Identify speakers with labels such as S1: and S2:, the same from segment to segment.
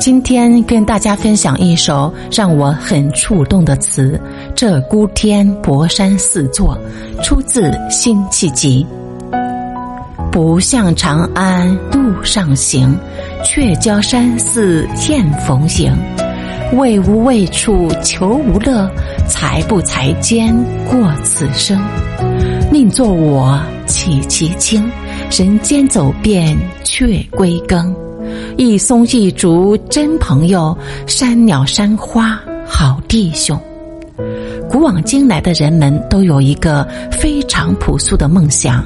S1: 今天跟大家分享一首让我很触动的词，《鹧鸪天博山四座》，出自《辛弃疾》。不向长安路上行，却教山寺燕逢迎。为无未处求无乐，才不才间过此生。宁作我弃其轻，人间走遍却归耕。一松一竹真朋友，山鸟山花好弟兄。古往今来的人们都有一个非常朴素的梦想，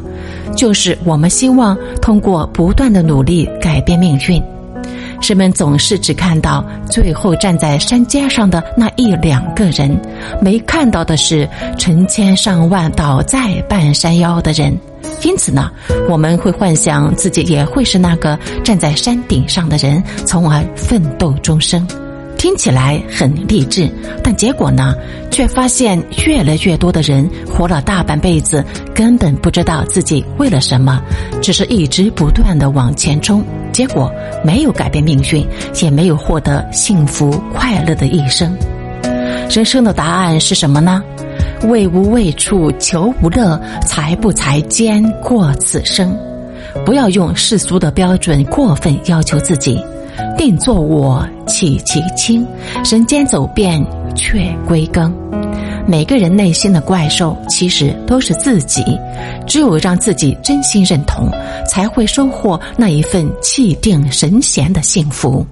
S1: 就是我们希望通过不断的努力改变命运。人们总是只看到最后站在山尖上的那一两个人，没看到的是成千上万倒在半山腰的人。因此呢，我们会幻想自己也会是那个站在山顶上的人，从而奋斗终生。听起来很励志，但结果呢，却发现越来越多的人活了大半辈子，根本不知道自己为了什么，只是一直不断的往前冲，结果没有改变命运，也没有获得幸福快乐的一生。人生的答案是什么呢？为无未处求无乐，才不才间过此生。不要用世俗的标准过分要求自己。定做我弃其轻，人间走遍却归根。每个人内心的怪兽其实都是自己，只有让自己真心认同，才会收获那一份气定神闲的幸福。